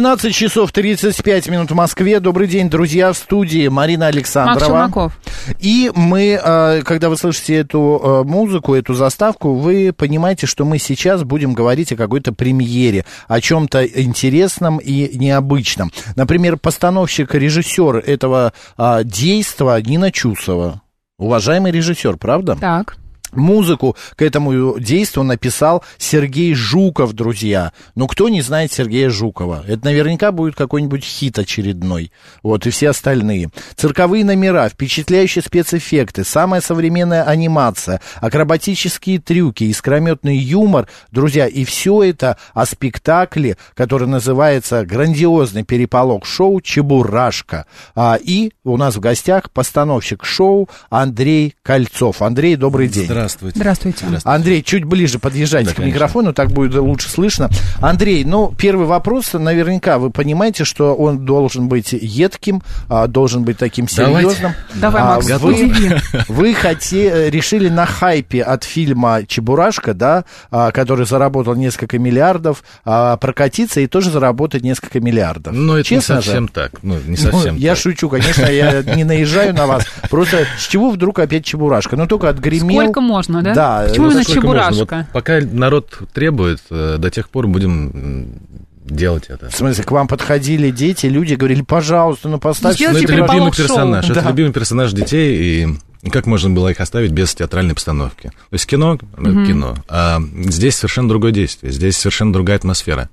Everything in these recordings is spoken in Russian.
12 часов 35 минут в Москве. Добрый день, друзья, в студии Марина Александрова. Макс Шумаков. И мы, э, когда вы слышите эту э, музыку, эту заставку, вы понимаете, что мы сейчас будем говорить о какой-то премьере, о чем-то интересном и необычном. Например, постановщик, режиссер этого э, действа Нина Чусова. Уважаемый режиссер, правда? Так. Музыку к этому действию написал Сергей Жуков, друзья. Ну, кто не знает Сергея Жукова? Это наверняка будет какой-нибудь хит очередной. Вот, и все остальные. Цирковые номера, впечатляющие спецэффекты, самая современная анимация, акробатические трюки, искрометный юмор. Друзья, и все это о спектакле, который называется «Грандиозный переполох шоу Чебурашка». А, и у нас в гостях постановщик шоу Андрей Кольцов. Андрей, добрый день. Здравствуйте. Здравствуйте. Андрей, чуть ближе подъезжайте Да, к конечно. микрофону, так будет лучше слышно. Андрей, ну, первый вопрос, наверняка вы понимаете, что он должен быть едким, а, должен быть таким Давайте. серьезным. Давай, А, Макс, вы, вы хоте- решили на хайпе от фильма «Чебурашка», да, а, который заработал несколько миллиардов, а, прокатиться и тоже заработать несколько миллиардов. Ну, это Честно не же? совсем так. Ну, не Ну, совсем я так. шучу, конечно, я не наезжаю на вас. Просто с чего вдруг опять Чебурашка? Ну, только отгремел. Сколько можно, да? Да, Почему ну, именно? Чебурашка? Вот пока народ требует, э, до тех пор будем делать это. В смысле, к вам подходили дети, люди говорили, пожалуйста, ну поставьте. Сделайте Ну, это любимый шоу. персонаж. Да. Это любимый персонаж детей, и как можно было их оставить без театральной постановки? То есть кино, ну, кино. А здесь совершенно другое действие, здесь совершенно другая атмосфера.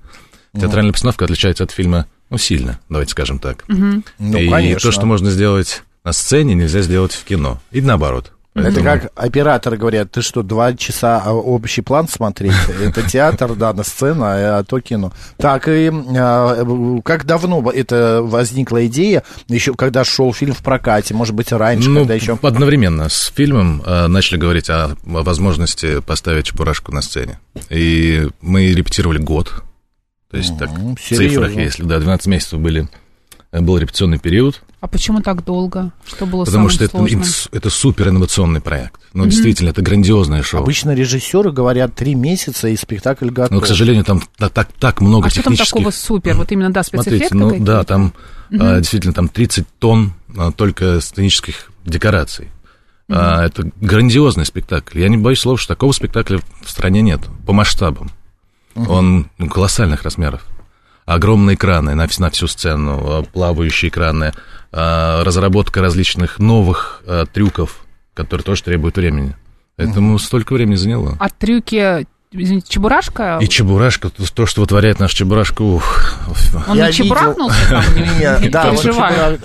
Театральная постановка отличается от фильма, ну, сильно, давайте скажем так. Ну, и конечно. то, что можно сделать на сцене, нельзя сделать в кино. И наоборот. Это как операторы говорят, ты что, два часа а, общий план смотреть? Это театр, да, на сцена, а то кино. Так, и а, как давно это возникла идея, еще когда шел фильм в прокате, может быть, раньше, Ну, когда еще... одновременно с фильмом э, начали говорить о, возможности поставить Чебурашку на сцене. И мы репетировали год. То есть так, в цифрах, если, да, 12 месяцев были, э, был репетиционный период, А почему так долго? Что было потому самым что это, сложным? инс- это супер инновационный проект. Ну, действительно, это грандиозное шоу. Обычно режиссеры говорят три месяца, и спектакль готов. Но, к сожалению, там та- так, так много А что там технических... такого супер? Вот именно, да, Смотрите, спецэффекты ну какие-то? да, там а, действительно там 30 тонн а, только сценических декораций. А, это грандиозный спектакль. Я не боюсь слова, что такого спектакля в стране нет по масштабам. Он ну, колоссальных размеров. Огромные экраны на, на всю сцену, а, плавающие экраны, а, разработка различных новых а, трюков, которые тоже требуют времени. Поэтому столько времени заняло. А трюки, извините, Чебурашка? И Чебурашка, то, то, что вытворяет наш Чебурашка, ух, Он Я не чебурахнулся там? Не, Не да,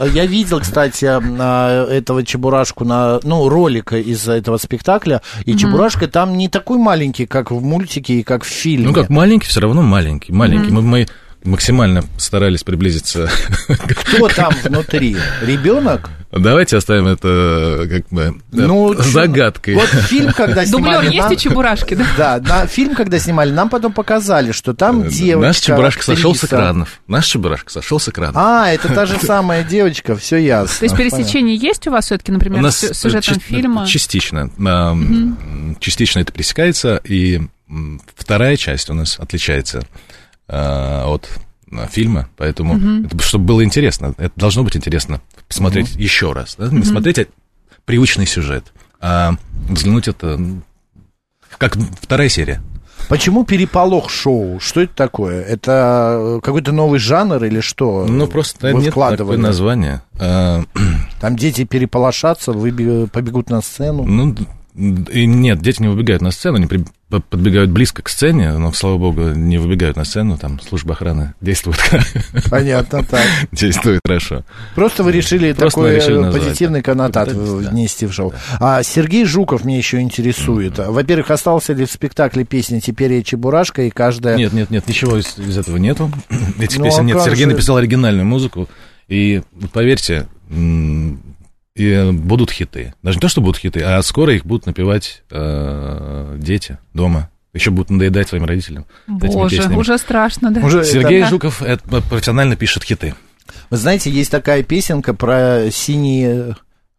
я видел, кстати, а, этого Чебурашку на, ну, ролик из этого спектакля, и Чебурашка там не такой маленький, как в мультике и как в фильме. Ну, как маленький, все равно маленький, маленький. Мы, мы максимально старались приблизиться. Кто там внутри? Ребенок? Давайте оставим это как бы Ну, загадкой. Вот фильм, когда Дублер снимали... есть нам- у Чебурашки, да? Да, на фильм, когда снимали, нам потом показали, что там девочка... Э, Наш Чебурашка сошел с актриса. экранов. Наш Чебурашка сошел с экранов. А, это та же самая девочка, все ясно. То есть пересечение есть у вас все-таки, например, с сюжетом фильма? Частично. Частично это пересекается, и вторая часть у нас отличается а, от а, фильма, поэтому, это, чтобы было интересно, это должно быть интересно посмотреть еще раз, да? не смотреть а, привычный сюжет, а взглянуть это как вторая серия. Почему переполох шоу? Что это такое? Это э, какой-то новый жанр или что? Ну, просто вы нет такое название. А, Там дети переполошатся, побегут на сцену. Ну, и нет, дети не выбегают на сцену, они при- по- подбегают близко к сцене, но, слава богу, не выбегают на сцену, там служба охраны действует, Понятно, так. действует хорошо. Просто вы решили Просто такой решили э, позитивный да. коннотат Да, да. внести в шоу. А Сергей Жуков меня еще интересует. Во-первых, остался ли в спектакле песня «Теперь я Чебурашка» и каждая... Нет, нет, нет, ничего из, из этого нету. Этих Ну, песен а нет. Сергей же? написал оригинальную музыку, и поверьте, и будут хиты. Даже не то, что будут хиты, а скоро их будут напевать э, дети дома. Еще будут надоедать своим родителям. Боже, уже страшно, да. Уже Сергей это- Жуков это, профессионально пишет хиты. Вы знаете, есть такая песенка про синий...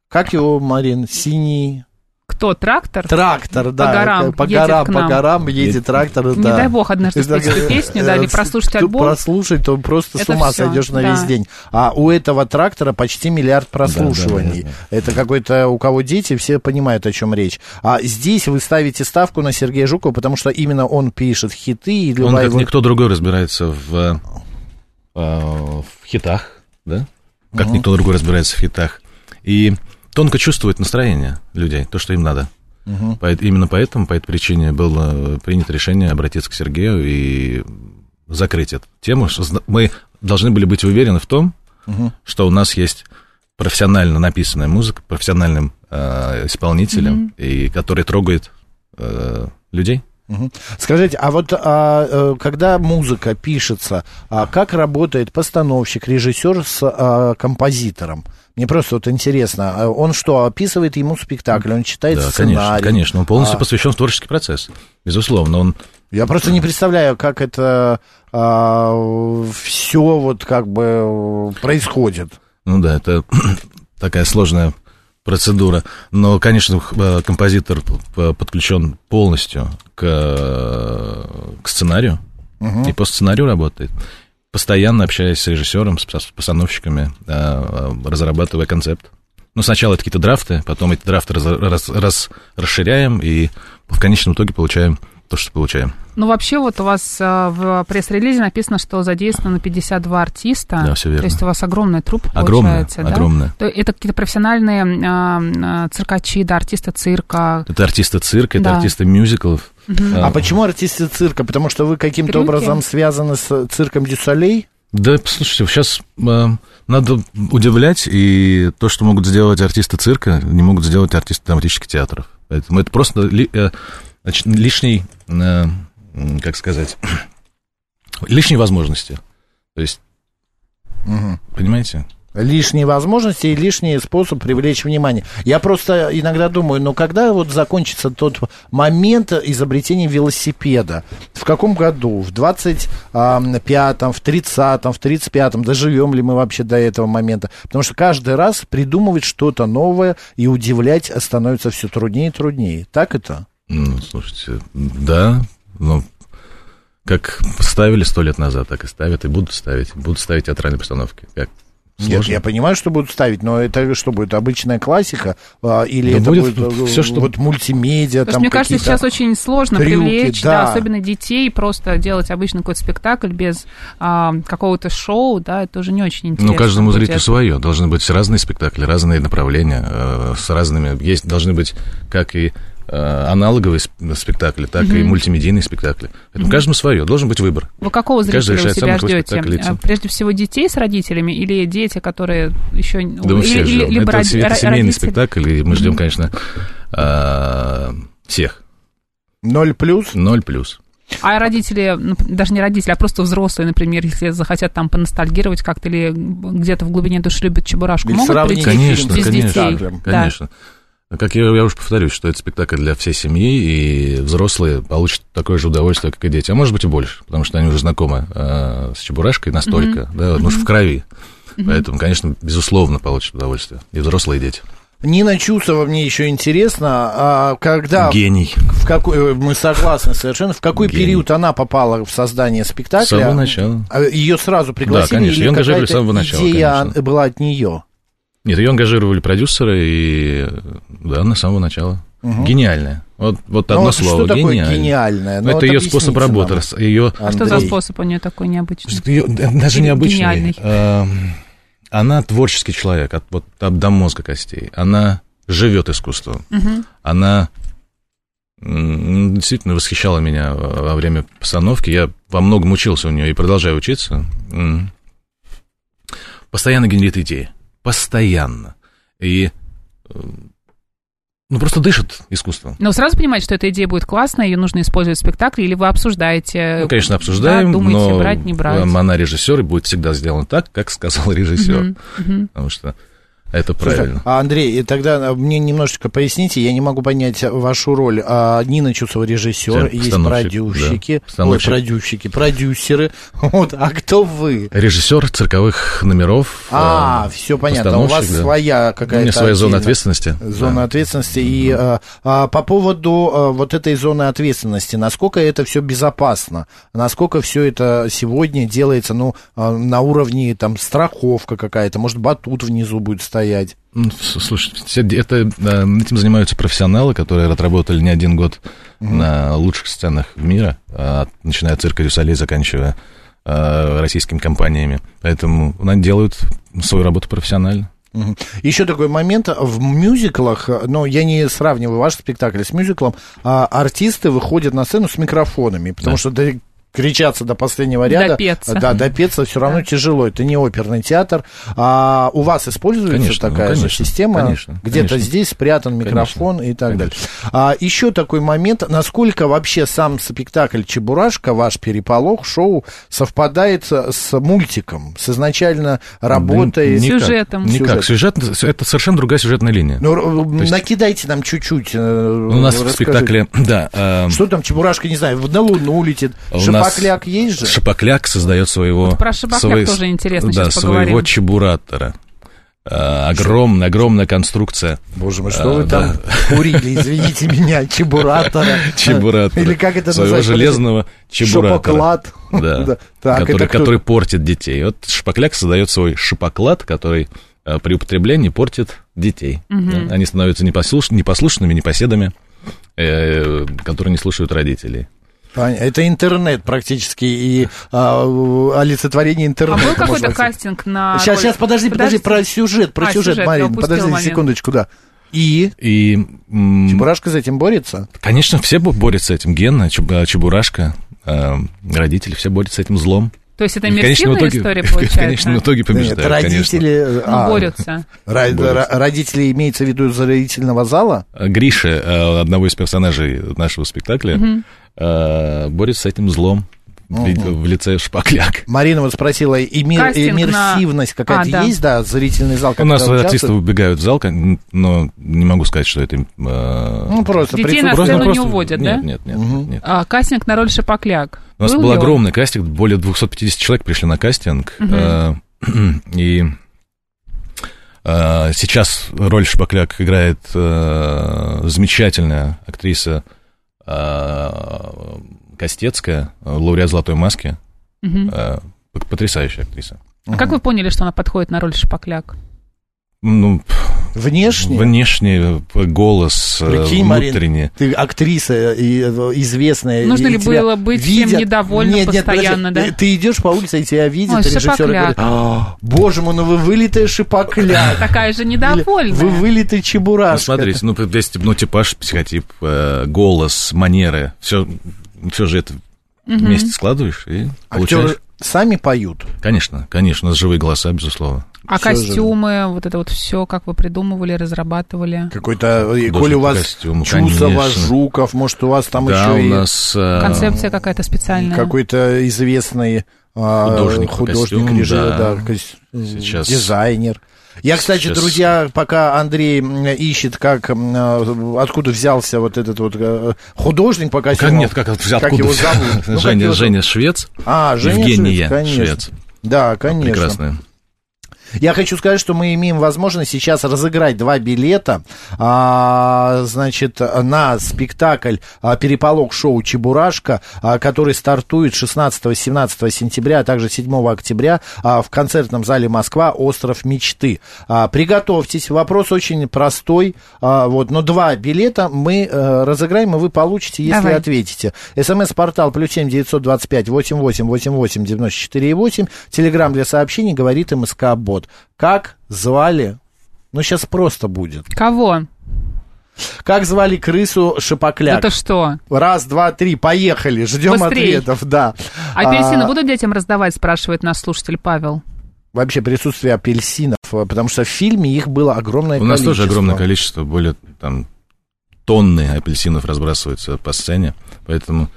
Как его, Марин? Синий... Кто, трактор? Трактор, да. горам по едет горам, по горам едет трактор, Не да. дай бог однажды спеть эту песню, да, или прослушать альбом. Прослушать, то просто с Это ума всё, сойдешь на да. весь день. А у этого трактора почти миллиард прослушиваний. Да, да, да, Это какой-то, у кого дети, все понимают, о чем речь. А здесь вы ставите ставку на Сергея Жукова, потому что именно он пишет хиты, и Он, как его- никто другой, разбирается в, э, в хитах, да? Как никто другой разбирается в хитах. И тонко чувствует настроение людей, то, что им надо. Поэт- именно поэтому, по этой причине было принято решение обратиться к Сергею и закрыть эту тему. Мы должны были быть уверены в том, что у нас есть профессионально написанная музыка, профессиональным э, исполнителем, и который трогает э, людей. Скажите, а вот а, э, когда музыка пишется, а как работает постановщик, режиссер с а, композитором? Мне просто вот интересно, а он что, описывает ему спектакль, он читает Да, сценарий? конечно, конечно. Он полностью А. посвящен в творческий процесс. Безусловно, он Я просто не представляю, как это все вот как бы э, происходит. Ну да, это такая сложная процедура. Но, конечно, э, композитор подключен полностью к, к сценарию и по сценарию работает. Постоянно общаясь с режиссером, с пос- постановщиками, э, э, разрабатывая концепт. Ну, сначала это какие-то драфты, потом эти драфты раз- раз- раз- расширяем и в конечном итоге получаем то, что получаем. Ну, вообще, вот у вас а, в пресс-релизе написано, что задействовано 52 артиста. Да, всё верно. То есть у вас огромная труппа Огромная, получается, да? огромная. То это какие-то профессиональные а, а, циркачи, да, артисты цирка. Это артисты цирка, это Да. артисты мюзиклов. А почему артисты цирка? Потому что вы каким-то Трюки? образом связаны с цирком Дюсалей? Да, слушайте, сейчас надо удивлять, и то, что могут сделать артисты цирка, не могут сделать артисты драматических театров. Поэтому это просто ли- э, значит, лишний, э, как сказать, лишние возможности. То есть, понимаете? Лишние возможности и лишний способ привлечь внимание. Я просто иногда думаю, ну когда вот закончится тот момент изобретения велосипеда? В каком году? В 25-м, в 30-м, в 35-м? Доживем ли мы вообще до этого момента? Потому что каждый раз придумывать что-то новое и удивлять становится все труднее и труднее. Так это? Ну, слушайте, да, но как ставили сто лет назад, так и ставят, и будут ставить. Будут ставить театральные постановки. Как? Нет, Сложно? я понимаю, что будут ставить, но это что будет, обычная классика? А, или Да это будет будет, э, всё, что- вот мультимедиа? То есть, там мне кажется, сейчас очень сложно трюки, привлечь, да. да. особенно детей, просто делать обычный какой-то спектакль без а, какого-то шоу, да, это уже не очень интересно. Ну, каждому будет. зрителю свое. Должны быть разные спектакли, разные направления, э, с разными. Есть, должны быть как и э, аналоговые сп- спектакли, так и мультимедийные спектакли. Поэтому каждому свое. Должен быть выбор. Вы какого зрителя у себя ждете? А, Прежде всего детей с родителями или дети, которые еще... Да мы всех ждем. либо это, роди- это семейный родители- спектакль, и мы ждем, конечно, э, всех. Ноль плюс? Ноль плюс. А родители, ну, даже не родители, а просто взрослые, например, если захотят там поностальгировать как-то или где-то в глубине души любят чебурашку, Или могут прийти Конечно, без конечно, детей? спектаклем. Да. Конечно. Как я, я уже повторюсь, что это спектакль для всей семьи, и взрослые получат такое же удовольствие, как и дети, а может быть и больше, потому что они уже знакомы э, с Чебурашкой настолько, да, ну, в крови. Поэтому, конечно, безусловно, получат удовольствие. И взрослые, и дети. Нина Чусова, мне еще интересно, а когда, Гений. в какой, мы согласны совершенно, в какой Гений. период она попала в создание спектакля? С самого начала. А Ее сразу пригласили? конечно, или её ангажировали с самого начала, идея конечно. была от нее? Нет, ее ангажировали продюсеры, и да, на самого начала. Гениальная. Вот, вот Ну, одно вот слово. что такое гениальная. гениальное? Ну, это вот ее способ нам. работы. Ее А что за способ у нее такой необычный? Её- даже необычный. гениальный. Э, Она творческий человек, от, вот, от- до мозга костей. Она живет искусством. Она м, действительно восхищала меня во время постановки. Я во многом учился у нее и продолжаю учиться. Постоянно генерит идеи. Постоянно. И э, ну, просто дышит искусством. Но сразу понимаете, что эта идея будет классная, ее нужно использовать в спектакле, или вы обсуждаете? Ну, конечно, обсуждаем, да, думаете, но брать, не брать. она режиссер, и будет всегда сделано так, как сказал режиссер. Мгм, мгм. Потому что Это правильно. А, Андрей, тогда а, мне немножечко поясните, я не могу понять вашу роль. А, Нина Чусова режиссер, Да, есть продюсерики, да, ой, продюсерики, продюсеры. Вот, а кто вы? Режиссер цирковых номеров. А, э, все понятно. У вас да. своя У какая-то меня своя зона ответственности. Зона да. ответственности. И а, а, по поводу а, вот этой зоны ответственности, насколько это все безопасно, насколько все это сегодня делается, ну, а, на уровне там страховка какая-то, может батут внизу будет стоять. Ну, с- Слушайте, все де- это, э, этим занимаются профессионалы, которые отработали не один год на лучших сценах мира, начиная от цирка Дюсалей, заканчивая э, российскими компаниями. Поэтому они делают свою работу профессионально. Еще такой момент, в мюзиклах, но я не сравниваю ваш спектакль с мюзиклом, а артисты выходят на сцену с микрофонами, потому Да. что кричаться до последнего ряда. Допеться. Да, допеться все равно тяжело. Это не оперный театр. А у вас используется Конечно, ну, такая же конечно, система? конечно, Где-то конечно. здесь спрятан микрофон и так далее. А, еще такой момент, насколько вообще сам спектакль Чебурашка, ваш переполох, шоу, совпадает с мультиком, с изначально работой. Да никак, Сюжетом. Никак. Сюжет, это совершенно другая сюжетная линия. Ну, есть- накидайте нам чуть-чуть. э, У нас в расскажите. спектакле, да, э, Что там, Чебурашка, не знаю, на Луну летит. У нас Шапокляк есть же? Шапокляк создает своего... Вот про Шапокляк тоже интересно, Да, сейчас своего поговорим. чебуратора. Э, огромная, огромная конструкция. Боже мой, что А, вы там курили, извините меня, чебуратора. Чебуратора. Или как это Своего называется? железного чебуратора. Шапоклад. Да, Да. Так, который, портит детей. Вот Шапокляк создает свой шапоклад, который э, при употреблении портит детей. Да, Они становятся непослуш- непослушными, непоседами, э, которые не слушают родителей. Это интернет практически и а, олицетворение А интернета. был можно какой-то кастинг на... Сейчас, сейчас, подожди, подожди, про сюжет, про А, сюжет, сюжет, Марин, подожди момент. секундочку, да. И И, м, Чебурашка с этим борется? конечно, все бо- борются с этим. Гена, э, Чебурашка, э, родители, все борются с этим злом. То есть это в иммерсивная итоге- история, В получается? конечном итоге Нет, побеждают, конечно. родители... Ну, а, борются. ра- борются. ра- Родители имеется в виду из зрительного зала? Гриша, э, одного из персонажей нашего спектакля, э, борется с этим злом в лице Шпакляк. Марина вот спросила, иммер- Кастинг на- иммерсивность какая-то А, да. есть, да, зрительный зал? У нас участвует? артисты выбегают в зал, но не могу сказать, что это... э, Ну, просто Детей на присутствует. просто- сцену не уводят, нет, да? Нет, нет, Мгм. нет. А, кастинг на роль Шапокляк. У нас Был был огромный кастинг, более 250 человек пришли на кастинг. э, И э, сейчас роль Шпакляк играет э, замечательная актриса э, Костецкая, э, лауреат «Золотой маски». Э, Потрясающая актриса. А как вы поняли, что она подходит на роль Шапокляк? Ну, Внешне? внешне, э, голос, э, Прикинь, Марин, внутренне. ты актриса и, э, известная. Нужно и ли тебя было быть всем видят- недовольным Нет, нет, подожди, постоянно, да? Ты, ты идешь по улице, и тебя видят Ой, режиссер говорит, «А, боже мой, ну вы вылитая шипокляк. Такая же недовольная. Вы вылитый Ну, чебурашка. смотрите, ну, весь, ну, типаж, психотип, э, голос, манеры, все, все же это вместе складываешь и получаешь. Актеры сами поют. Конечно, конечно, у нас живые голоса, безусловно. А Всё же. костюмы, вот это вот все, как вы придумывали, разрабатывали? Какой-то, э, Художник коли у вас костюму, Чусова, конечно. Жуков, может, у вас там да, еще у и нас... э, Концепция какая-то специальная? какой-то известный а, Художник художник, костюму, режиссер, да. да, Сейчас- дизайнер. Я, кстати, Сейчас- друзья, пока Андрей ищет, как, э, откуда взялся вот этот вот э, художник по Ну, Как, костюмам. нет, как, откуда как его зовут? Ну, как Женя, его Женя Швец, А, Женя Евгения Швец, конечно. Швец. Да, конечно. Прекрасная. Я хочу сказать, что мы имеем возможность сейчас разыграть два билета, а, значит, на спектакль а, «Переполох шоу Чебурашка», а, который стартует 16-17 сентября, а также 7 октября а, в концертном зале Москва «Остров мечты». А, приготовьтесь, вопрос очень простой, а, вот, но два билета мы а, разыграем, и вы получите, если Давай. ответите. СМС-портал плюс семь девятьсот двадцать пять восемь восемь восемь восемь девяносто четыре и восемь. Телеграмм для сообщений говорит МСК Бот. Как звали? Ну, сейчас просто будет. Кого? Как звали крысу Шипокляк? Это что? Раз, два, три, поехали, ждем Быстрей. ответов, да. Апельсины А, будут детям раздавать, спрашивает наш слушатель Павел. Вообще присутствие апельсинов, э, потому что в фильме их было огромное У нас количество. тоже огромное количество, более там тонны апельсинов разбрасываются по сцене, поэтому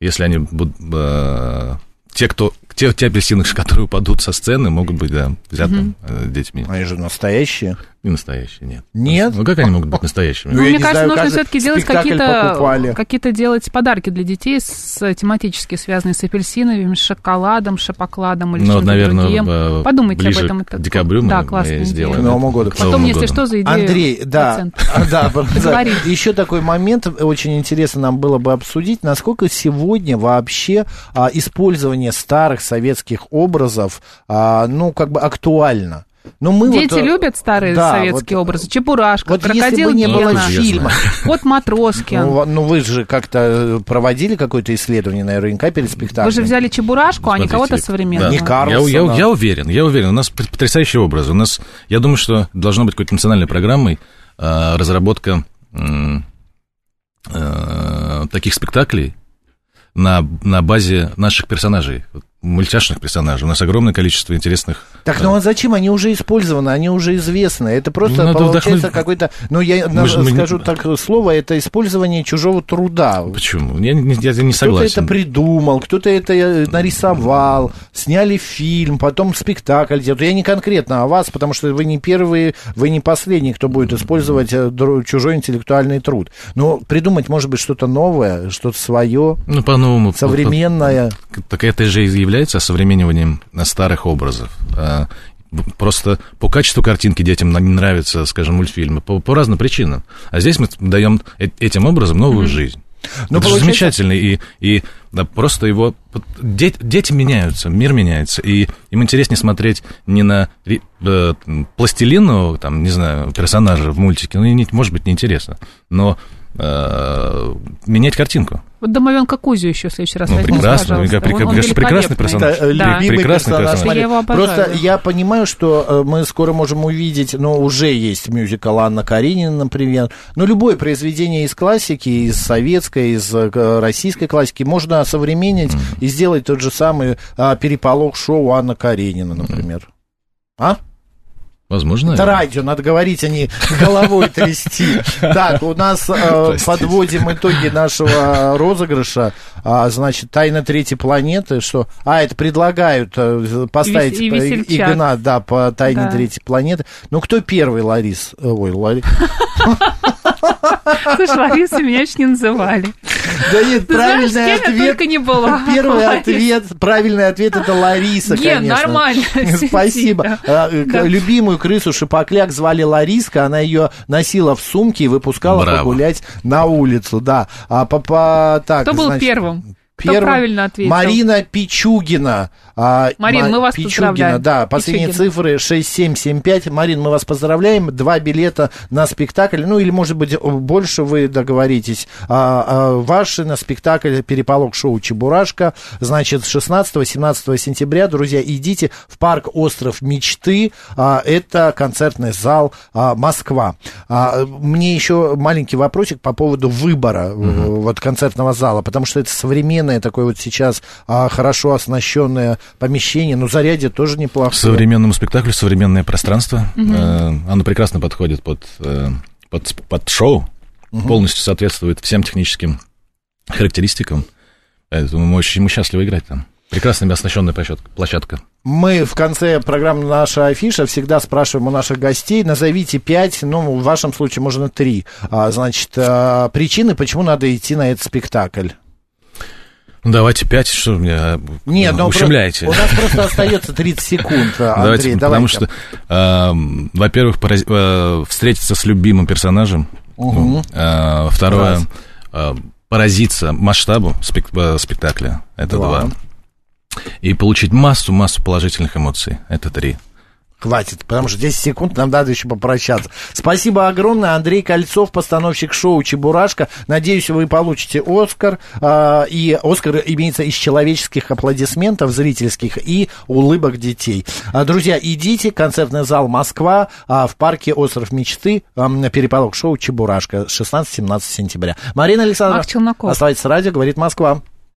если они будут... э, те, кто, те, те апельсины, которые упадут со сцены, могут быть, да, взяты э, детьми. Они же настоящие. Не настоящие, нет. Нет? Ну как они могут быть настоящими? Ну, Ну, я мне не кажется, знаю, нужно все-таки делать какие-то, какие-то делать подарки для детей с тематически связанные с апельсинами, с шоколадом, шоколадом или Ну, чем-то наверное, другим. э, Подумайте ближе об этом. к декабрю мы- да, мы классная сделаем К Новому году. К Потом, Новому если году. что, за идею Андрей, да, а, да, еще такой момент очень интересно нам было бы обсудить, насколько сегодня вообще а, использование старых советских образов, а, ну, как бы актуально. Ну, мы Дети вот, э, любят старые да, советские вот, образы. Чебурашка, Вот если крокодил бы не было фильма, кот Матроскин. ну, ну, вы же как-то э, проводили какое-то исследование наверняка перед спектаклем. Вы же взяли Чебурашку, а не Смотрите, кого-то да. современного. Не Карлсона. Я, я, я уверен, я уверен. У нас пот- потрясающие образы. У нас, я думаю, что должна быть какой-то национальной программой а, разработка э, таких спектаклей на, на базе наших персонажей, вот мультяшных персонажей. У нас огромное количество интересных... Так, ну а зачем? Они уже использованы, они уже известны. Это просто надо получается вдохнуть. какой-то... Ну, я Мы же- мы скажу так слово, это использование чужого труда. Почему? Я, не- я не Кто-то согласен. это придумал, кто-то это э, нарисовал, сняли фильм, потом спектакль делают. Я не конкретно о вас, потому что вы не первые, вы не последний, кто будет использовать э, чужой интеллектуальный труд. Но придумать, может быть, что-то новое, что-то свое, Ну, по-новому. современное. Так это же является осовремениванием старых образов. А, Просто по качеству картинки детям не нравятся, скажем, мультфильмы, по, по разным причинам. А здесь мы даем э- этим образом новую жизнь. Ну, это же замечательно, и, и да, просто его... вот де- дети меняются, мир меняется, и им интереснее смотреть не на э, пластилинового, там, не знаю, персонажа в мультике, ну, и не- может быть, неинтересно, но э, менять картинку. Вот домовенка Кузю еще в следующий раз Ну, прекрасно, пожалуйста. прекра- Он- он конечно, прекрасный персонаж. Это, Да. любимый Прекрасный персонаж. персонаж. Я его обожаю. Просто я понимаю, что э, мы скоро можем увидеть, ну, уже есть мюзикл Анна Каренина, например. Но любое произведение из классики, из советской, из э, российской классики можно осовременить и сделать тот же самый а, переполох шоу Анна Каренина, например. А? Возможно. Это радио, надо говорить, а не головой трясти. Так, у нас э, подводим итоги нашего розыгрыша. А, значит, тайна третьей планеты, что... А, это предлагают э, поставить И вес- и. Игнат, да, по тайне Да. третьей планеты. Ну, кто первый, Ларис? Э, Ой, Ларис. Слушай, Ларису меня еще не называли. Да нет, Ты знаешь, правильный я ответ... только не была. Первый Ларис. ответ, правильный ответ это Лариса, Ген, конечно. нормально. Спасибо. А, э, Да. Любимую крысу Шипокляк звали Лариска, она ее носила в сумке и выпускала Браво. погулять на улицу, да. А по, по- так, Кто был значит, первым? Кто первым правильно ответил? Марина Пичугина. А, Марин, Ма- мы вас Пичугина, поздравляем. да, последние Пичугина. цифры 6775. Марин, мы вас поздравляем. Два билета на спектакль. Ну, или, может быть, больше вы договоритесь. А, а, ваши на спектакль «Переполох шоу Чебурашка». Значит, с 16-17 сентября, друзья, идите в парк «Остров мечты». А, это концертный зал а, «Москва». А, мне еще маленький вопросик по поводу выбора э, вот концертного зала, потому что это современное такое вот сейчас а, хорошо оснащенное помещение. Ну, зарядье тоже неплохо. Современному спектаклю современное пространство. Э, Оно прекрасно подходит под, э, под, под шоу, полностью соответствует всем техническим характеристикам. Поэтому мы очень мы счастливы играть там. Прекрасно оснащенная площадка. площадка. Мы в конце программы «Наша афиша» всегда спрашиваем у наших гостей, назовите пять, ну, в вашем случае можно три, а, значит, а, причины, почему надо идти на этот спектакль. Ну, давайте пять, что вы меня Нет, ну, ущемляете. про- у нас просто остается 30 секунд, Андрей, Давайте, потому что, э, во-первых, порази- э, встретиться с любимым персонажем. Мгм. Э, второе, э, поразиться масштабу спек- э, спектакля. Это Два. два. И получить массу-массу положительных эмоций. Это три. Хватит, потому что 10 секунд нам надо еще попрощаться. Спасибо огромное. Андрей Кольцов, постановщик шоу «Чебурашка». Надеюсь, вы получите Оскар. а, и Оскар имеется из человеческих аплодисментов зрительских и улыбок детей. А, друзья, идите. Концертный зал «Москва» а, в парке «Остров мечты». на переполох шоу «Чебурашка» 16-17 сентября. Марина Александровна, оставайтесь с радио, говорит Москва.